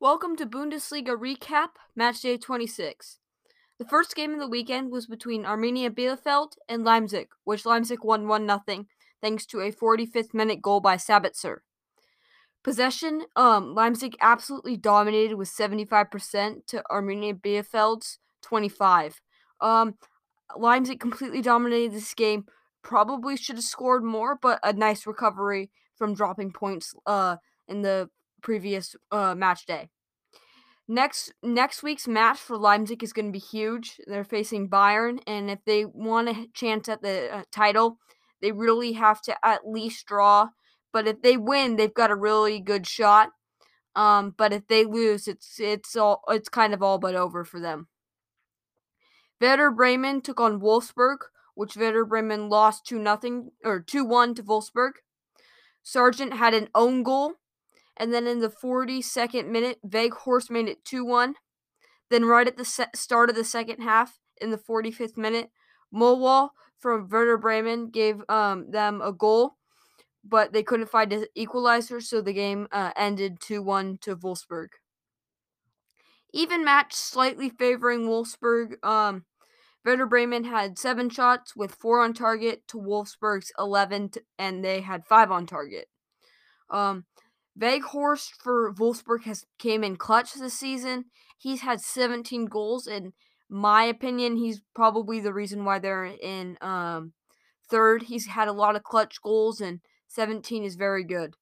Welcome to Bundesliga Recap, Match Day 26. The first game of the weekend was between Arminia Bielefeld and Leipzig, which Leipzig won 1 0 thanks to a 45th minute goal by Sabitzer. Possession, um, Leipzig absolutely dominated with 75% to Arminia Bielefeld's 25. Um, Leipzig completely dominated this game. Probably should have scored more, but a nice recovery from dropping points uh, in the previous uh, match day. Next next week's match for Leipzig is going to be huge. They're facing Bayern, and if they want a chance at the uh, title, they really have to at least draw. But if they win, they've got a really good shot. Um, but if they lose, it's it's all it's kind of all but over for them. Werder Bremen took on Wolfsburg, which Werder Bremen lost two nothing or two one to Wolfsburg. Sargent had an own goal and then in the 42nd minute, Weghorst made it 2 1. Then, right at the se- start of the second half, in the 45th minute, Möhwald from Werder Bremen gave um, them a goal, but they couldn't find an equalizer, so the game uh, ended 2 1 to Wolfsburg. Even match slightly favoring Wolfsburg. Um, Werder Bremen had seven shots with four on target to Wolfsburg's 11, t- and they had five on target. Um, Weghorst for Wolfsburg has came in clutch this season. He's had 17 goals. And my opinion, he's probably the reason why they're in um, third. He's had a lot of clutch goals, and 17 is very good.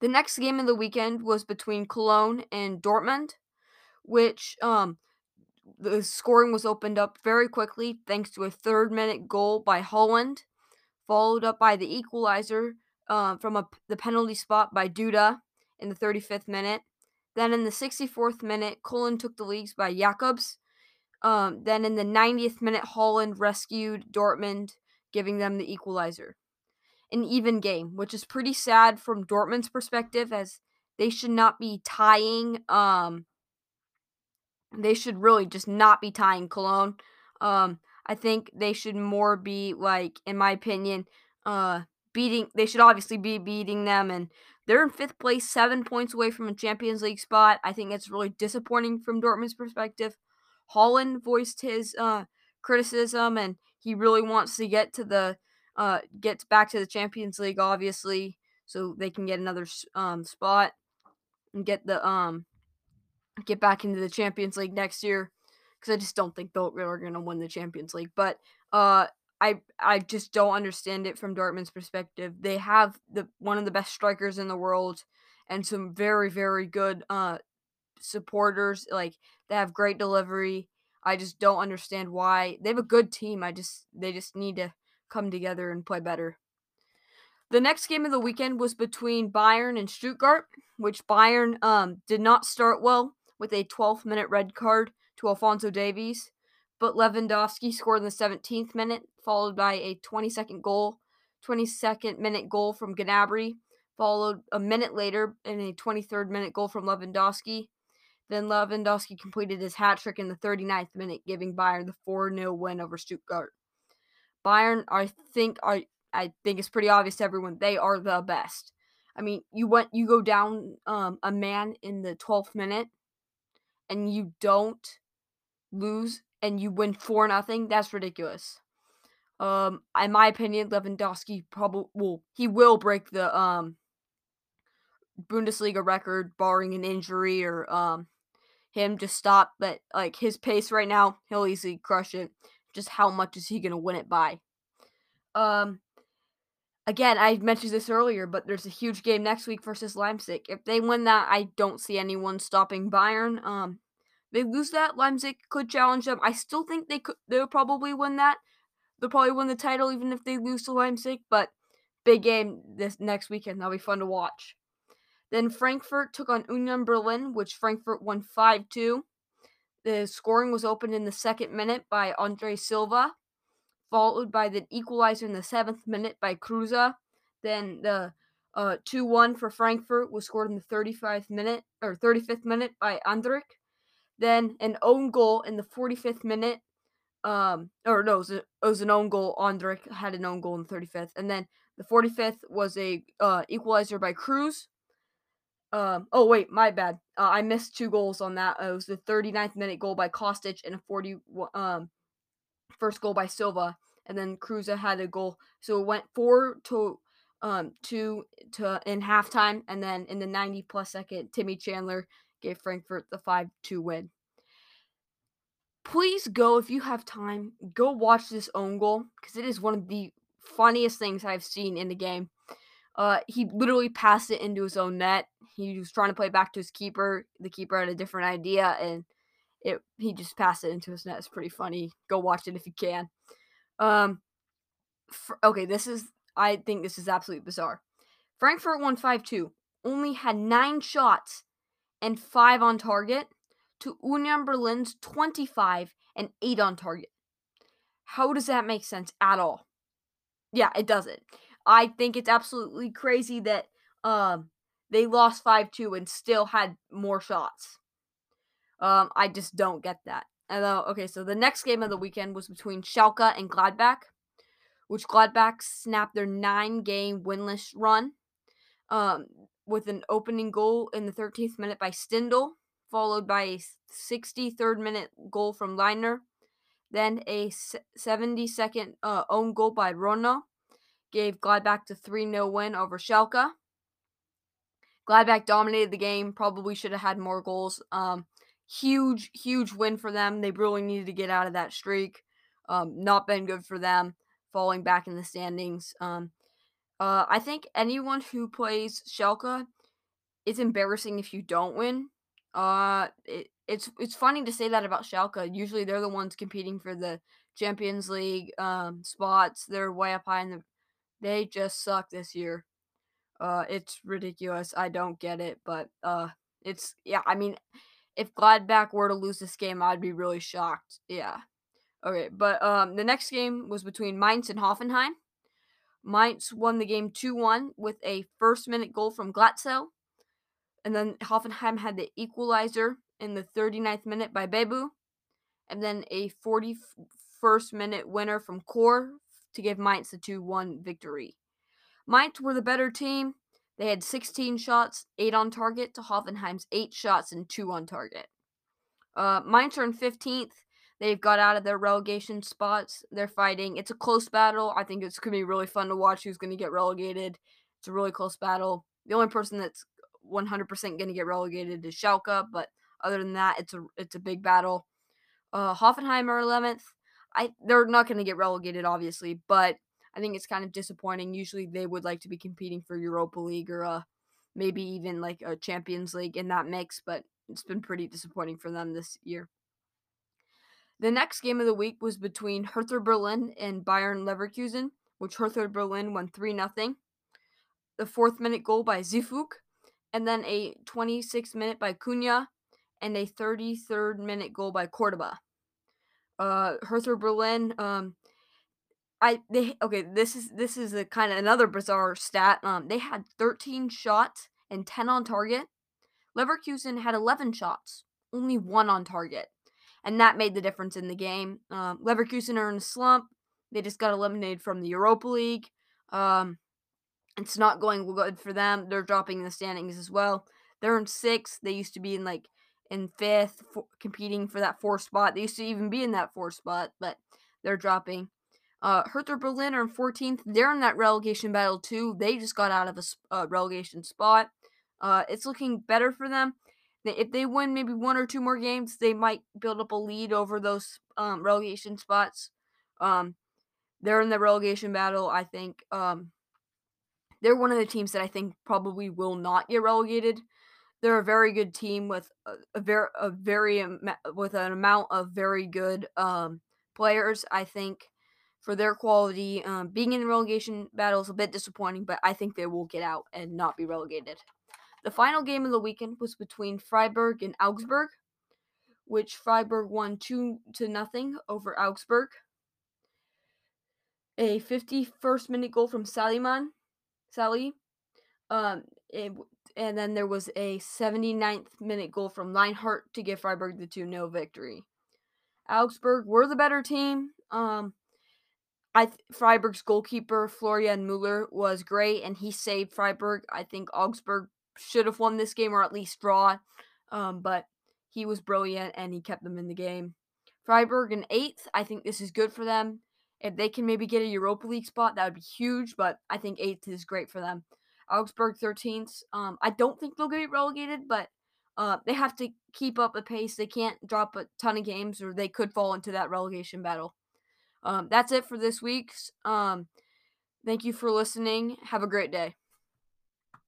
The next game of the weekend was between Cologne and Dortmund, which um, the scoring was opened up very quickly thanks to a third minute goal by Haaland, followed up by the equalizer uh, from a, the penalty spot by Duda in the 35th minute. Then in the 64th minute, Cologne took the leads by Jakobs. Um, then in the 90th minute, Haaland rescued Dortmund, giving them the equalizer. An even game, which is pretty sad from Dortmund's perspective, as they should not be tying. Um, they should really just not be tying Cologne. Um, I think they should more be like, in my opinion, uh, beating they should obviously be beating them and they're in fifth place, seven points away from a Champions League spot. I think it's really disappointing from Dortmund's perspective. Haaland voiced his uh, criticism and he really wants to get to the uh, gets back to the Champions League, obviously, so they can get another um, spot and get the um get back into the Champions League next year. Because I just don't think they're going to win the Champions League. But uh, I I just don't understand it from Dortmund's perspective. They have the one of the best strikers in the world and some very very good uh supporters like they have great delivery. I just don't understand why. They have a good team. I just they just need to come together and play better. The next game of the weekend was between Bayern and Stuttgart, which Bayern um did not start well with a 12th minute red card to Alphonso Davies but Lewandowski scored in the 17th minute, followed by a 22nd goal, 22nd minute goal from Gnabry, followed a minute later in a 23rd minute goal from Lewandowski. Then Lewandowski completed his hat trick in the 39th minute, giving Bayern the 4 0 win over Stuttgart. Bayern, I think, I I think it's pretty obvious to everyone they are the best. I mean, you went you go down um, a man in the 12th minute, and you don't lose and you win four nothing, that's ridiculous. Um, in my opinion, Lewandowski probably will he will break the um Bundesliga record, barring an injury or um him to stop. But like his pace right now, he'll easily crush it. Just how much is he gonna win it by? Um, again, I mentioned this earlier, but there's a huge game next week versus Leipzig. If they win that, I don't see anyone stopping Bayern. Um, they lose that, Leipzig could challenge them. I still think they could. They'll probably win that. They'll probably win the title even if they lose to Leipzig. But big game this next weekend. That'll be fun to watch. Then Frankfurt took on Union Berlin, which Frankfurt won 5 2. The scoring was opened in the second minute by Andre Silva, followed by the equalizer in the seventh minute by Kruse. Then the uh, 2 1 for Frankfurt was scored in the 35th minute or 35th minute by Andrich. Then an own goal in the 45th minute. Um, or no, it was, a, it was an own goal. Andrich had an own goal in the 35th, and then the 45th was a uh, equalizer by Kruse. Um, oh wait, my bad. Uh, I missed two goals on that. Uh, it was the 39th minute goal by Kostic and a 40 um first goal by Silva, and then Kruse had a goal. So it went four to um two to in halftime, and then in the 90 plus second, Timmy Chandler gave Frankfurt the five two win. Please go if you have time. Go watch this own goal because it is one of the funniest things I've seen in the game. Uh, he literally passed it into his own net. He was trying to play back to his keeper. The keeper had a different idea, and it he just passed it into his net. It's pretty funny. Go watch it if you can. Um, okay, this is I think this is absolutely bizarre. Frankfurt won five two. Only had nine shots and five on target to Union Berlin's twenty five and eight on target. How does that make sense at all? Yeah, it doesn't. I think it's absolutely crazy that um they lost 5-2 and still had more shots. Um I just don't get that. And uh, okay, so the next game of the weekend was between Schalke and Gladbach, which Gladbach snapped their 9-game winless run um with an opening goal in the 13th minute by Stindl, followed by a 63rd minute goal from Lainer, then a 72nd uh, own goal by Rono, gave Gladbach the 3 0 win over Schalke. Gladbach dominated the game, probably should have had more goals. Um, huge, huge win for them. They really needed to get out of that streak. Um, not been good for them, falling back in the standings. Um, uh, I think anyone who plays Schalke, it's embarrassing if you don't win. Uh, it, it's it's funny to say that about Schalke. Usually they're the ones competing for the Champions League um, spots. They're way up high in the they just suck this year. Uh, it's ridiculous. I don't get it, but uh, it's yeah. I mean, if Gladbach were to lose this game, I'd be really shocked. Yeah. Okay, but um, the next game was between Mainz and Hoffenheim. Mainz won the game 2 1 with a first minute goal from Glatzel. And then Hoffenheim had the equalizer in the 39th minute by Bebou. And then a 41st minute winner from Kor to give Mainz the 2 1 victory. Mainz were the better team. They had 16 shots, 8 on target, to Hoffenheim's 8 shots and 2 on target. Uh, Mainz are in 15th. They've got out of their relegation spots. They're fighting. It's a close battle. I think it's going to be really fun to watch who's going to get relegated. It's a really close battle. The only person that's 100% going to get relegated is Schalke, but other than that, it's a it's a big battle. Uh, Hoffenheim are 11th. I they're not going to get relegated, obviously, but I think it's kind of disappointing. Usually, they would like to be competing for Europa League or uh, maybe even like a Champions League in that mix, but it's been pretty disappointing for them this year. The next game of the week was between Hertha Berlin and Bayern Leverkusen, which Hertha Berlin won 3 0. The fourth minute goal by Zifuk, and then a 26 minute by Cunha, and a 33rd minute goal by Cordoba. Uh Hertha Berlin um I they okay this is this is a kind of another bizarre stat. Um they had 13 shots and 10 on target. Leverkusen had 11 shots only one on target and that made the difference in the game um, Leverkusen are in a slump they just got eliminated from the Europa League um it's not going good for them they're dropping in the standings as well they're in sixth they used to be in like in fifth, for, competing for that fourth spot. They used to even be in that fourth spot, but they're dropping. Uh, Hertha Berlin are in 14th. They're in that relegation battle too. They just got out of a uh, relegation spot. Uh, it's looking better for them. If they win maybe one or two more games, they might build up a lead over those um, relegation spots. Um, they're in the relegation battle. I think um, they're one of the teams that I think probably will not get relegated they're a very good team with a, a very a very with an amount of very good um, players. I think for their quality, um, being in the relegation battle is a bit disappointing, but I think they will get out and not be relegated. The final game of the weekend was between Freiburg and Augsburg, which Freiburg won two to nothing over Augsburg. A 51st minute goal from Saliman, Sally. Um, it, and then there was a 79th minute goal from Lienhart to give Freiburg the 2 0 victory. Augsburg were the better team. Um, I th- Freiburg's goalkeeper Florian Muller was great, and he saved Freiburg. I think Augsburg should have won this game or at least draw. Um, but he was brilliant and he kept them in the game. Freiburg in eighth. I think this is good for them. If they can maybe get a Europa League spot, that would be huge. But I think eighth is great for them. Augsburg 13th. Um, I don't think they'll get relegated, but uh, they have to keep up a pace. They can't drop a ton of games, or they could fall into that relegation battle. Um, that's it for this week's. Um, thank you for listening. Have a great day.